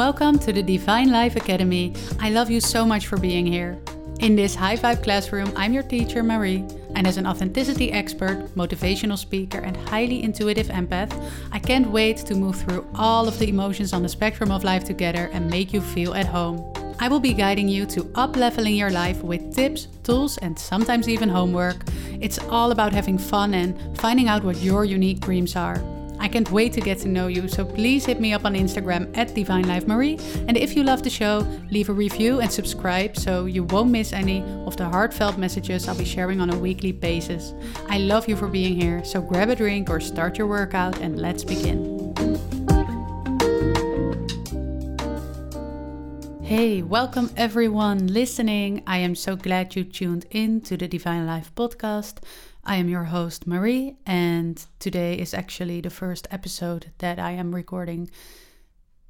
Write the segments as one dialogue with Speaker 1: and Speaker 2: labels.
Speaker 1: Welcome to the Divine Life Academy. I love you so much for being here. In this high vibe classroom, I'm your teacher, Marie, and as an authenticity expert, motivational speaker, and highly intuitive empath, I can't wait to move through all of the emotions on the spectrum of life together and make you feel at home. I will be guiding you to up leveling your life with tips, tools, and sometimes even homework. It's all about having fun and finding out what your unique dreams are. I can't wait to get to know you, so please hit me up on Instagram at Divine Life Marie. And if you love the show, leave a review and subscribe so you won't miss any of the heartfelt messages I'll be sharing on a weekly basis. I love you for being here, so grab a drink or start your workout and let's begin. Hey, welcome everyone listening. I am so glad you tuned in to the Divine Life podcast. I am your host, Marie, and today is actually the first episode that I am recording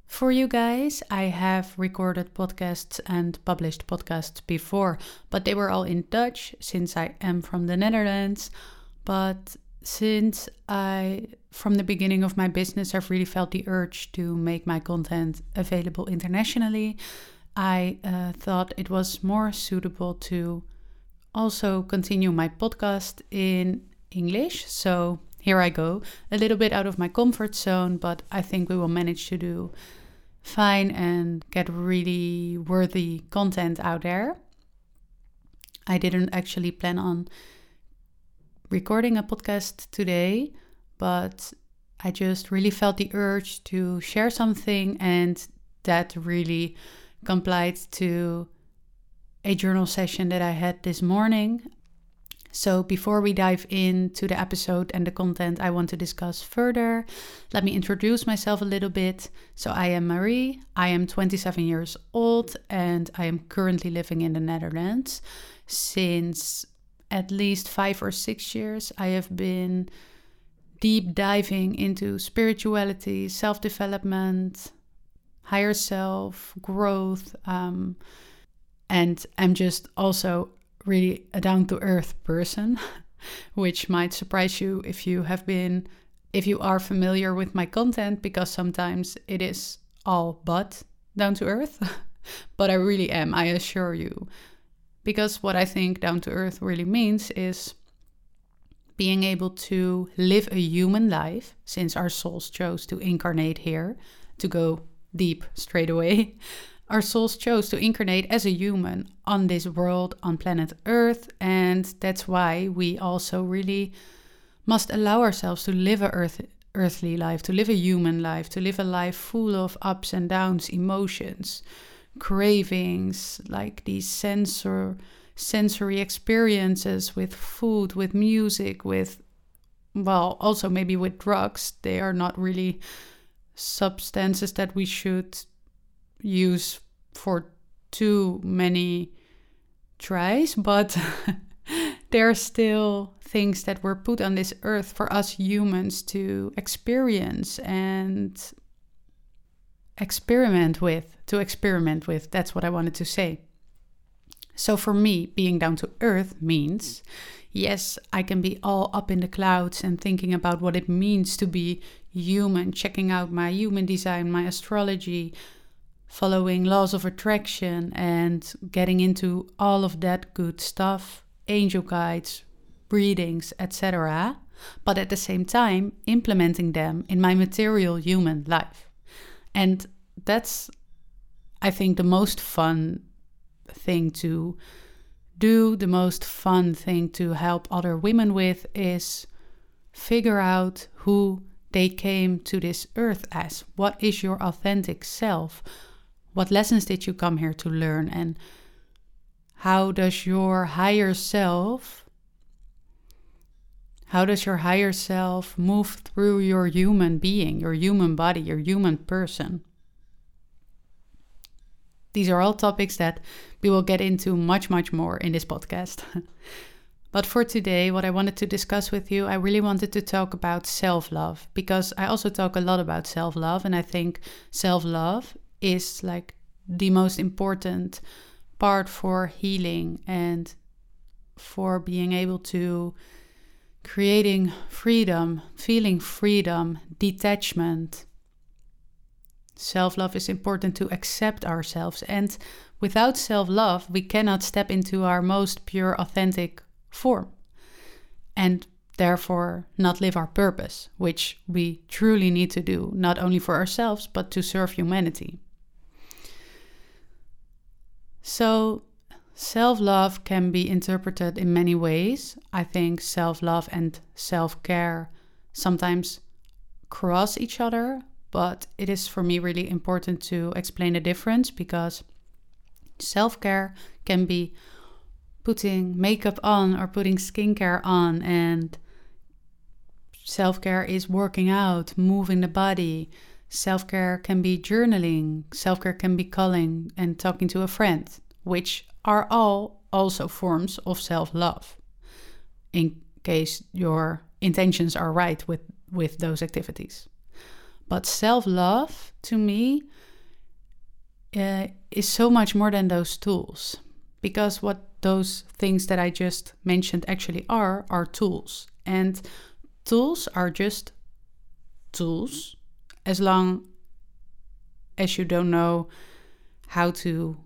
Speaker 1: for you guys. I have recorded podcasts and published podcasts before, but they were all in Dutch since I am from the Netherlands. But since I, from the beginning of my business, I've really felt the urge to make my content available internationally. I uh, thought it was more suitable to also continue my podcast in English. So here I go, a little bit out of my comfort zone, but I think we will manage to do fine and get really worthy content out there. I didn't actually plan on recording a podcast today, but I just really felt the urge to share something, and that really complied to a journal session that I had this morning. So, before we dive into the episode and the content I want to discuss further, let me introduce myself a little bit. So, I am Marie, I am 27 years old, and I am currently living in the Netherlands. Since at least five or six years, I have been deep diving into spirituality, self development, higher self, growth. Um, and I'm just also really a down to earth person, which might surprise you if you have been, if you are familiar with my content, because sometimes it is all but down to earth. but I really am, I assure you. Because what I think down to earth really means is being able to live a human life, since our souls chose to incarnate here, to go deep straight away. Our souls chose to incarnate as a human on this world, on planet Earth, and that's why we also really must allow ourselves to live a earth, earthly life, to live a human life, to live a life full of ups and downs, emotions, cravings, like these sensor sensory experiences with food, with music, with well, also maybe with drugs. They are not really substances that we should use for too many tries, but there are still things that were put on this earth for us humans to experience and experiment with. To experiment with, that's what I wanted to say. So for me, being down to earth means yes, I can be all up in the clouds and thinking about what it means to be human, checking out my human design, my astrology, following laws of attraction and getting into all of that good stuff, angel guides, readings, etc. But at the same time, implementing them in my material human life. And that's, I think, the most fun thing to do, the most fun thing to help other women with is figure out who they came to this earth as. What is your authentic self? What lessons did you come here to learn? And how does your higher self how does your higher self move through your human being, your human body, your human person? These are all topics that we will get into much, much more in this podcast. but for today, what I wanted to discuss with you, I really wanted to talk about self love because I also talk a lot about self love. And I think self love is like the most important part for healing and for being able to creating freedom, feeling freedom, detachment, Self love is important to accept ourselves. And without self love, we cannot step into our most pure, authentic form. And therefore, not live our purpose, which we truly need to do, not only for ourselves, but to serve humanity. So, self love can be interpreted in many ways. I think self love and self care sometimes cross each other, but it is for me really important to explain the difference because self care can be putting makeup on or putting skincare on, and self care is working out, moving the body. Self care can be journaling, self care can be calling and talking to a friend, which are all also forms of self love. In case your intentions are right with, with those activities. But self love to me uh, is so much more than those tools because what those things that I just mentioned actually are are tools. And tools are just tools as long as you don't know how to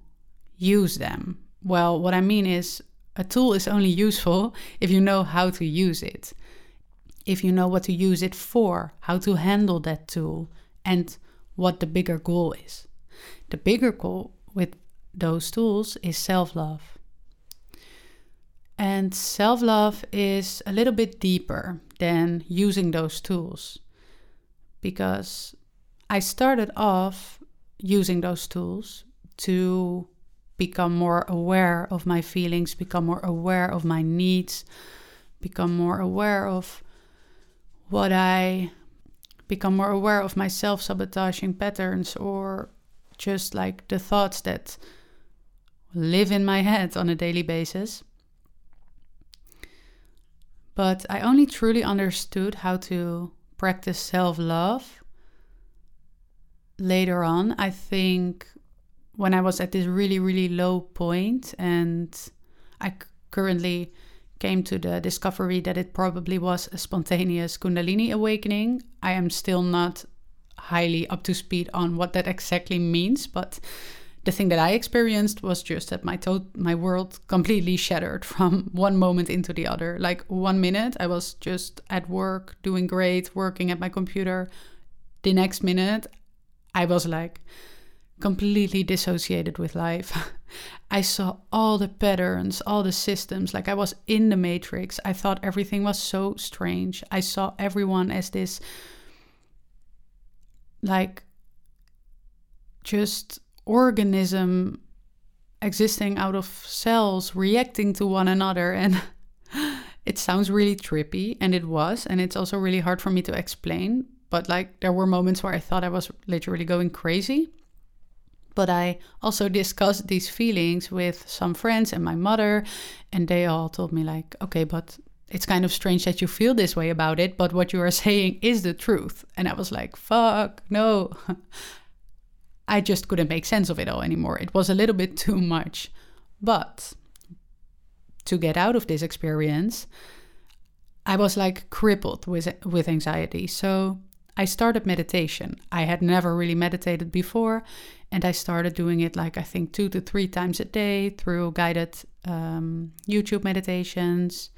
Speaker 1: use them. Well, what I mean is a tool is only useful if you know how to use it if you know what to use it for, how to handle that tool, and what the bigger goal is. The bigger goal with those tools is self love. And self love is a little bit deeper than using those tools because I started off using those tools to become more aware of my feelings, become more aware of my needs, become more aware of what I become more aware of my self sabotaging patterns or just like the thoughts that live in my head on a daily basis. But I only truly understood how to practice self love later on. I think when I was at this really, really low point, and I currently came to the discovery that it probably was a spontaneous Kundalini awakening. I am still not highly up to speed on what that exactly means, but the thing that I experienced was just that my to- my world completely shattered from one moment into the other. Like one minute I was just at work, doing great, working at my computer. The next minute I was like completely dissociated with life. I saw all the patterns, all the systems, like I was in the matrix. I thought everything was so strange. I saw everyone as this, like, just organism existing out of cells reacting to one another. And it sounds really trippy, and it was. And it's also really hard for me to explain. But, like, there were moments where I thought I was literally going crazy. But I also discussed these feelings with some friends and my mother, and they all told me, like, okay, but it's kind of strange that you feel this way about it, but what you are saying is the truth. And I was like, fuck, no. I just couldn't make sense of it all anymore. It was a little bit too much. But to get out of this experience, I was like crippled with with anxiety. So I started meditation. I had never really meditated before, and I started doing it like I think two to three times a day through guided um, YouTube meditations.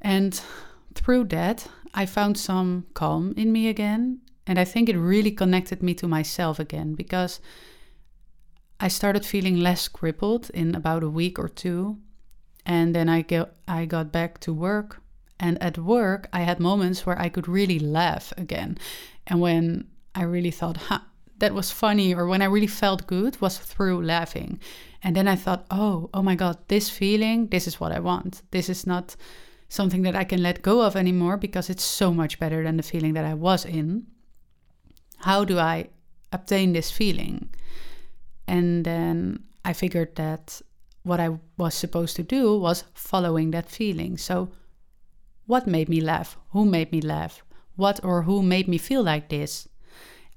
Speaker 1: And through that, I found some calm in me again. And I think it really connected me to myself again because I started feeling less crippled in about a week or two. And then I, go, I got back to work and at work, I had moments where I could really laugh again. And when I really thought, huh, that was funny, or when I really felt good, was through laughing. And then I thought, oh, oh my God, this feeling, this is what I want. This is not something that I can let go of anymore because it's so much better than the feeling that I was in. How do I obtain this feeling? And then I figured that what I was supposed to do was following that feeling. So what made me laugh? Who made me laugh? What or who made me feel like this?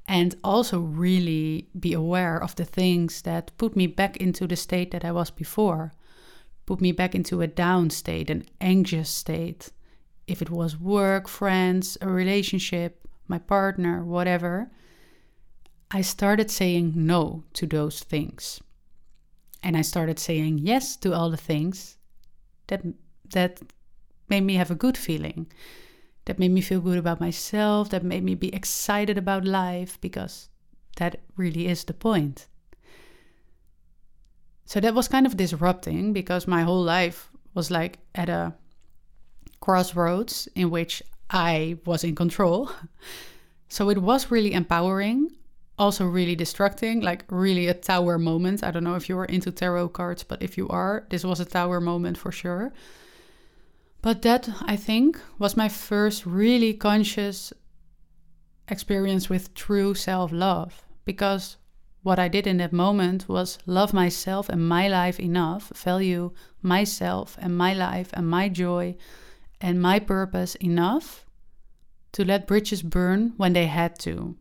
Speaker 1: And also really be aware of the things that put me back into the state that I was before, put me back into a down state, an anxious state. If it was work, friends, a relationship, my partner, whatever, I started saying no to those things. And I started saying yes to all the things that that made me have a good feeling. That made me feel good about myself, that made me be excited about life because that really is the point. So that was kind of disrupting because my whole life was like at a crossroads in which I was in control. So it was really empowering, also really destructing, like really a tower moment. I don't know if you were into tarot cards, but if you are, this was a tower moment for sure. But that, I think, was my first really conscious experience with true self love because what I did in that moment was love myself and my life enough, value myself and my life and my joy and my purpose enough to let bridges burn when they had to.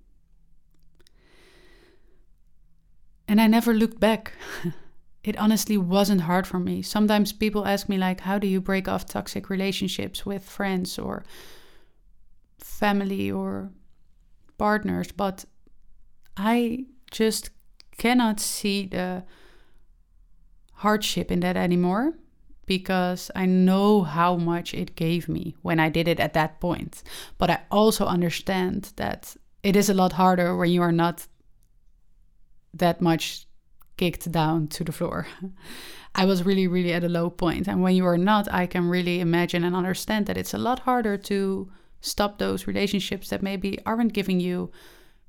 Speaker 1: And I never looked back. it honestly wasn't hard for me. Sometimes people ask me like how do you break off toxic relationships with friends or family or partners, but I just cannot see the hardship in that anymore because I know how much it gave me when I did it at that point. But I also understand that it is a lot harder when you are not that much kicked down to the floor. I was really, really at a low point. And when you are not, I can really imagine and understand that it's a lot harder to stop those relationships that maybe aren't giving you,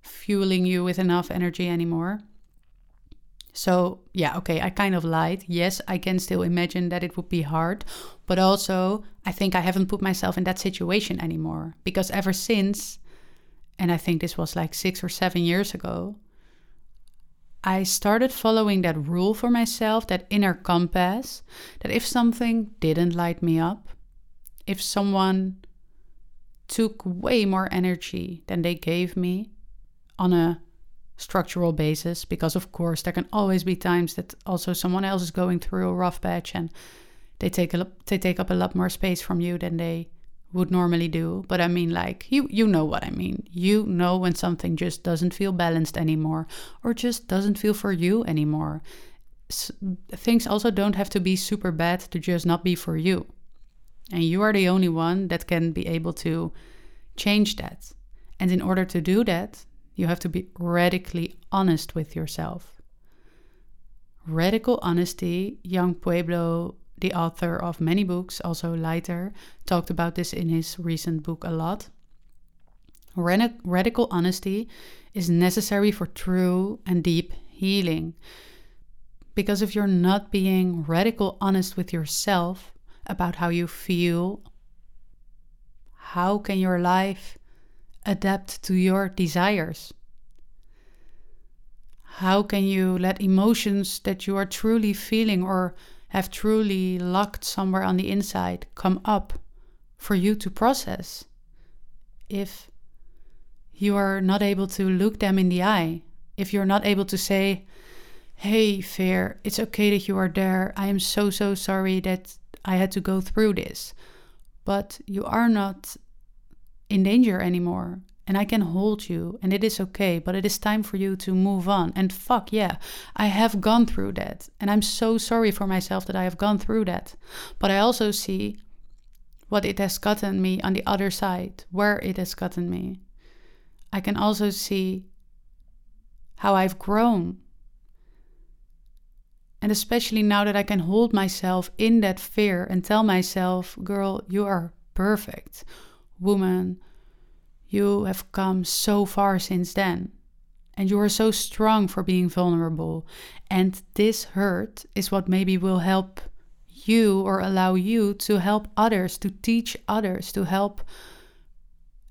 Speaker 1: fueling you with enough energy anymore. So, yeah, okay, I kind of lied. Yes, I can still imagine that it would be hard, but also I think I haven't put myself in that situation anymore because ever since, and I think this was like six or seven years ago, I started following that rule for myself, that inner compass, that if something didn't light me up, if someone took way more energy than they gave me on a structural basis because of course there can always be times that also someone else is going through a rough patch and they take a they take up a lot more space from you than they would normally do. But i mean like you you know what i mean. You know when something just doesn't feel balanced anymore or just doesn't feel for you anymore. S- things also don't have to be super bad to just not be for you. And you are the only one that can be able to change that. And in order to do that you have to be radically honest with yourself. Radical honesty, Yung Pueblo, the author of many books, also Lighter, talked about this in his recent book a lot. Radical honesty is necessary for true and deep healing. Because if you're not being radical honest with yourself about how you feel, how can your life adapt to your desires? How can you let emotions that you are truly feeling or have truly locked somewhere on the inside come up for you to process if you are not able to look them in the eye? If you're not able to say, Hey, Fear, it's okay that you are there. I am so, so sorry that I had to go through this. But you are not in danger anymore and I can hold you and it is okay, but it is time for you to move on. And fuck yeah, I have gone through that. And I'm so sorry for myself that I have gone through that. But I also see what it has gotten me on the other side, where it has gotten me. I can also see how I've grown. And especially now that I can hold myself in that fear and tell myself, girl, you are perfect. Woman, you have come so far since then. And you are so strong for being vulnerable. And this hurt is what maybe will help you or allow you to help others, to teach others, to help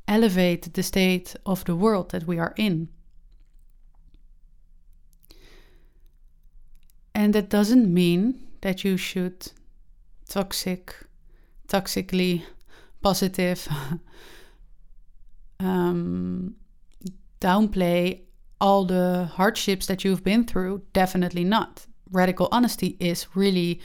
Speaker 1: elevate the state of the world that we are in. And that doesn't mean that you should toxic, toxically positive um, downplay all the hardships that you've been through. Definitely not. Radical honesty is really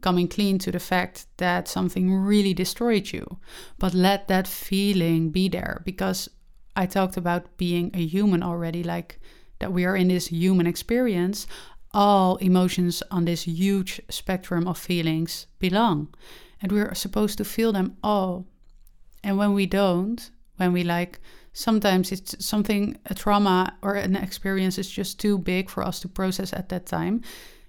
Speaker 1: coming clean to the fact that something really destroyed you. But let that feeling be there because I talked about being a human already. Like that we are in this human experience, all emotions on this huge spectrum of feelings belong. And we're supposed to feel them all. And when we don't, when we like, sometimes it's something, a trauma or an experience is just too big for us to process at that time,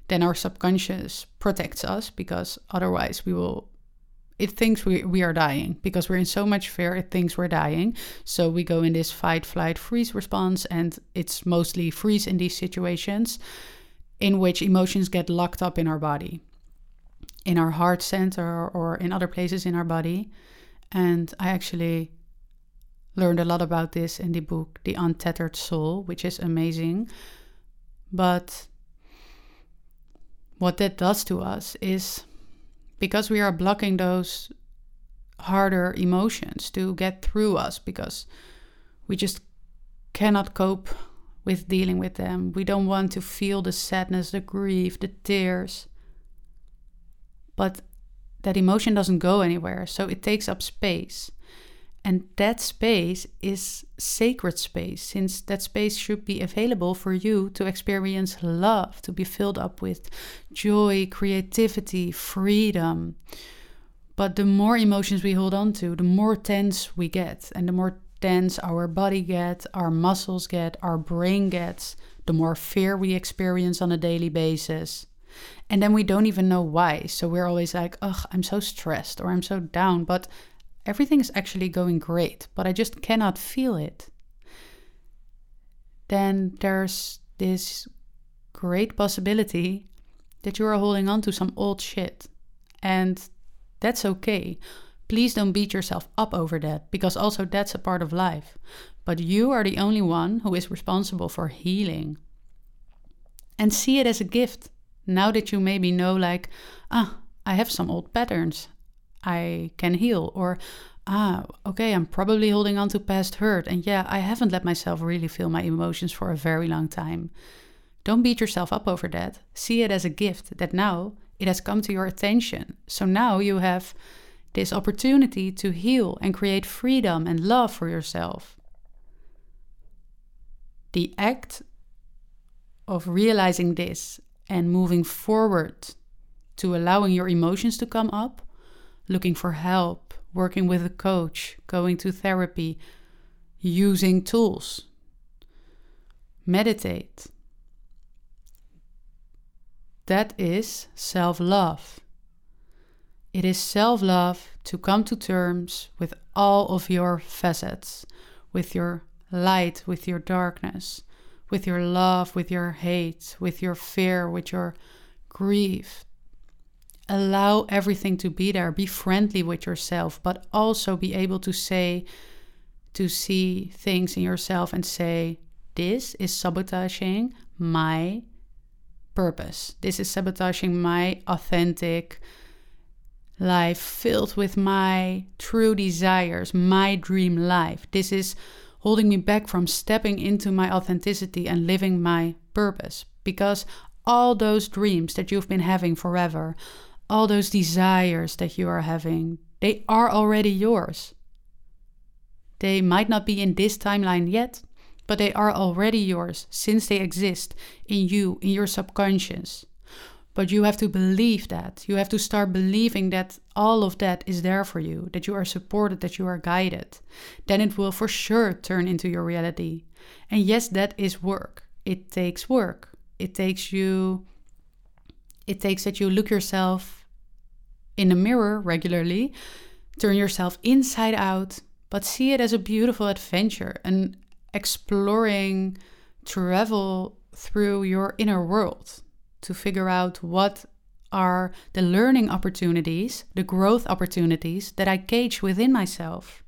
Speaker 1: then our subconscious protects us because otherwise we will it thinks we, we are dying. Because we're in so much fear it thinks we're dying. So we go in this fight flight freeze response and it's mostly freeze in these situations in which emotions get locked up in our body. In our heart center or in other places in our body and i actually learned a lot about this in the book the untethered soul which is amazing but what that does to us is because we are blocking those harder emotions to get through us because we just cannot cope with dealing with them. We don't want to feel the sadness, the grief, the tears. But that emotion doesn't go anywhere, so it takes up space. And that space is sacred space, since that space should be available for you to experience love, to be filled up with joy, creativity, freedom. But the more emotions we hold on to, the more tense we get. And the more tense our body gets, our muscles get, our brain gets, the more fear we experience on a daily basis. And then we don't even know why. So we're always like, ugh, I'm so stressed or I'm so down. But everything is actually going great, but I just cannot feel it, then there's this great possibility that you are holding on to some old shit. And that's okay. Please don't beat yourself up over that, because also that's a part of life. But you are the only one who is responsible for healing. And see it as a gift. Now that you maybe know, like, ah, I have some old patterns. I can heal. Or, ah, okay, I'm probably holding on to past hurt. And yeah, I haven't let myself really feel my emotions for a very long time. Don't beat yourself up over that. See it as a gift that now it has come to your attention. So now you have this opportunity to heal and create freedom and love for yourself. The act of realizing this and moving forward to allowing your emotions to come up looking for help, working with a coach, going to therapy, using tools. Meditate. That is self love. It is self love to come to terms with all of your facets, with your light, with your darkness, with your love, with your hate, with your fear, with your grief, allow everything to be there. Be friendly with yourself but also be able to say to see things in yourself and say this is sabotaging my purpose. This is sabotaging my authentic life filled with my true desires my dream life. This is holding me back from stepping into my authenticity and living my purpose because all those dreams that you've been having forever all those desires that you are having, they are already yours. They might not be in this timeline yet, but they are already yours since they exist in you, in your subconscious. But you have to believe that. You have to start believing that all of that is there for you, that you are supported, that you are guided. Then it will for sure turn into your reality. And yes, that is work. It takes work. It takes you it takes that you look yourself in the mirror regularly, turn yourself inside out, but see it as a beautiful adventure, an exploring travel through your inner world to figure out what are the learning opportunities, the growth opportunities that I cage within myself.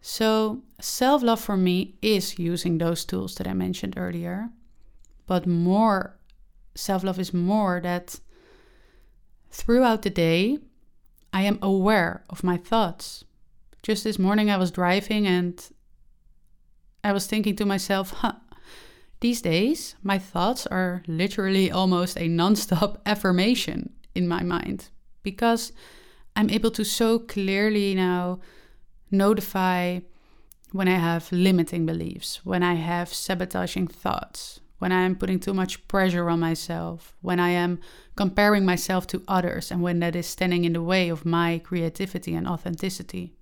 Speaker 1: So, self love for me is using those tools that I mentioned earlier, but more self love is more that throughout the day, I am aware of my thoughts. Just this morning, I was driving and I was thinking to myself, huh, these days, my thoughts are literally almost a non stop affirmation in my mind because I'm able to so clearly now notify when I have limiting beliefs, when I have sabotaging thoughts, when I am putting too much pressure on myself, when I am comparing myself to others, and when that is standing in the way of my creativity and authenticity.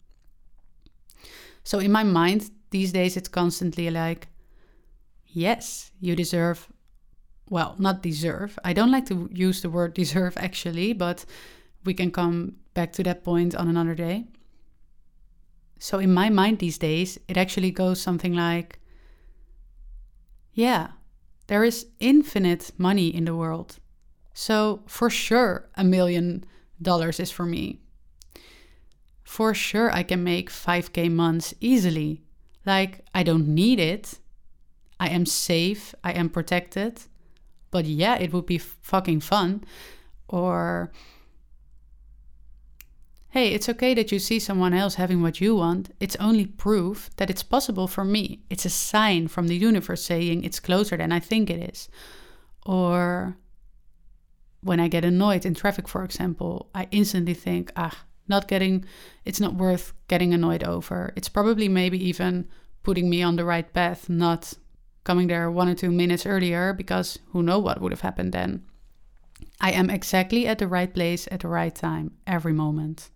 Speaker 1: So, in my mind, these days it's constantly like, yes, you deserve, well, not deserve. I don't like to use the word deserve actually, but we can come back to that point on another day. So, in my mind these days, it actually goes something like, yeah, there is infinite money in the world. So, for sure, a million dollars is for me. For sure, I can make 5k months easily. Like, I don't need it. I am safe, I am protected. But yeah, it would be fucking fun. Or, hey, it's okay that you see someone else having what you want. It's only proof that it's possible for me. It's a sign from the universe saying it's closer than I think it is. Or when I get annoyed in traffic, for example, I instantly think, ah, not getting, it's not worth getting annoyed over. It's probably maybe even putting me on the right path, not coming there one or two minutes earlier, because who know what would have happened then. I am exactly at the right place at the right time every moment.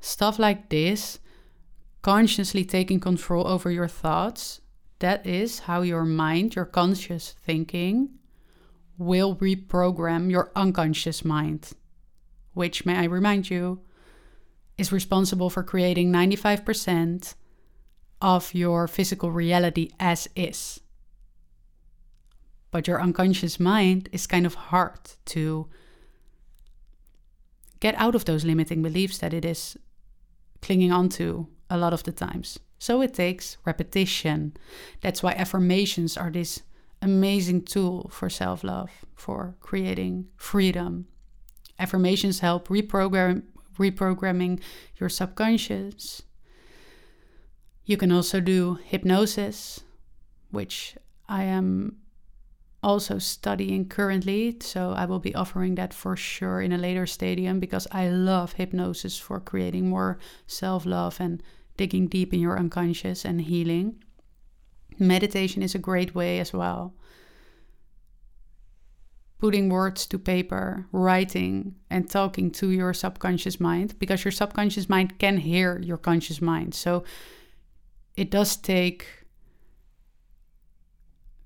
Speaker 1: Stuff like this, consciously taking control over your thoughts, that is how your mind, your conscious thinking, will reprogram your unconscious mind, which, may I remind you, is responsible for creating 95% of your physical reality as is. But your unconscious mind is kind of hard to get out of those limiting beliefs that it is clinging on to a lot of the times. So it takes repetition. That's why affirmations are this amazing tool for self love, for creating freedom. Affirmations help reprogram, reprogramming your subconscious. You can also do hypnosis, which I am also studying currently. So I will be offering that for sure in a later stadium because I love hypnosis for creating more self love and digging deep in your unconscious and healing. Meditation is a great way as well. Putting words to paper, writing, and talking to your subconscious mind because your subconscious mind can hear your conscious mind. So it does take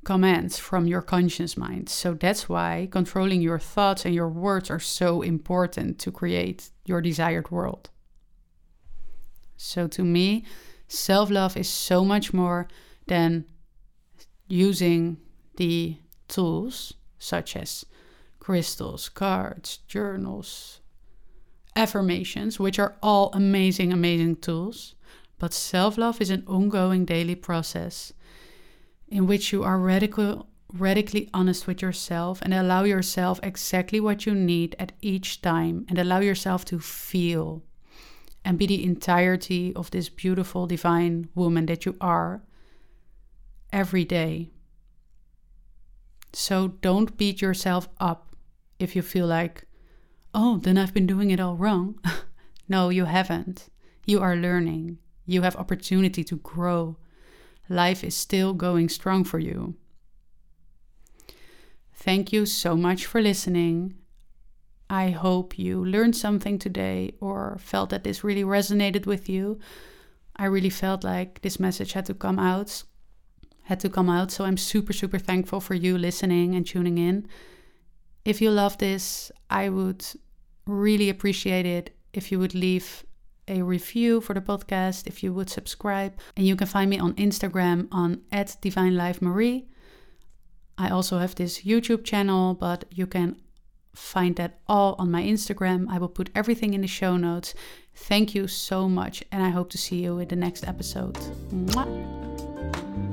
Speaker 1: commands from your conscious mind. So that's why controlling your thoughts and your words are so important to create your desired world. So to me, self love is so much more than using the tools such as crystals, cards, journals, affirmations, which are all amazing, amazing tools. But self love is an ongoing daily process in which you are radical, radically honest with yourself and allow yourself exactly what you need at each time and allow yourself to feel and be the entirety of this beautiful divine woman that you are every day. So don't beat yourself up if you feel like, oh, then I've been doing it all wrong. no, you haven't. You are learning. You have opportunity to grow life is still going strong for you. Thank you so much for listening. I hope you learned something today or felt that this really resonated with you. I really felt like this message had to come out. Had to come out. So I'm super, super thankful for you listening and tuning in. If you love this, I would really appreciate it if you would leave a review for the podcast, if you would subscribe. And you can find me on Instagram on at Divine Life Marie. I also have this YouTube channel, but you can find that all on my Instagram. I will put everything in the show notes. Thank you so much, and I hope to see you in the next episode. Mwah.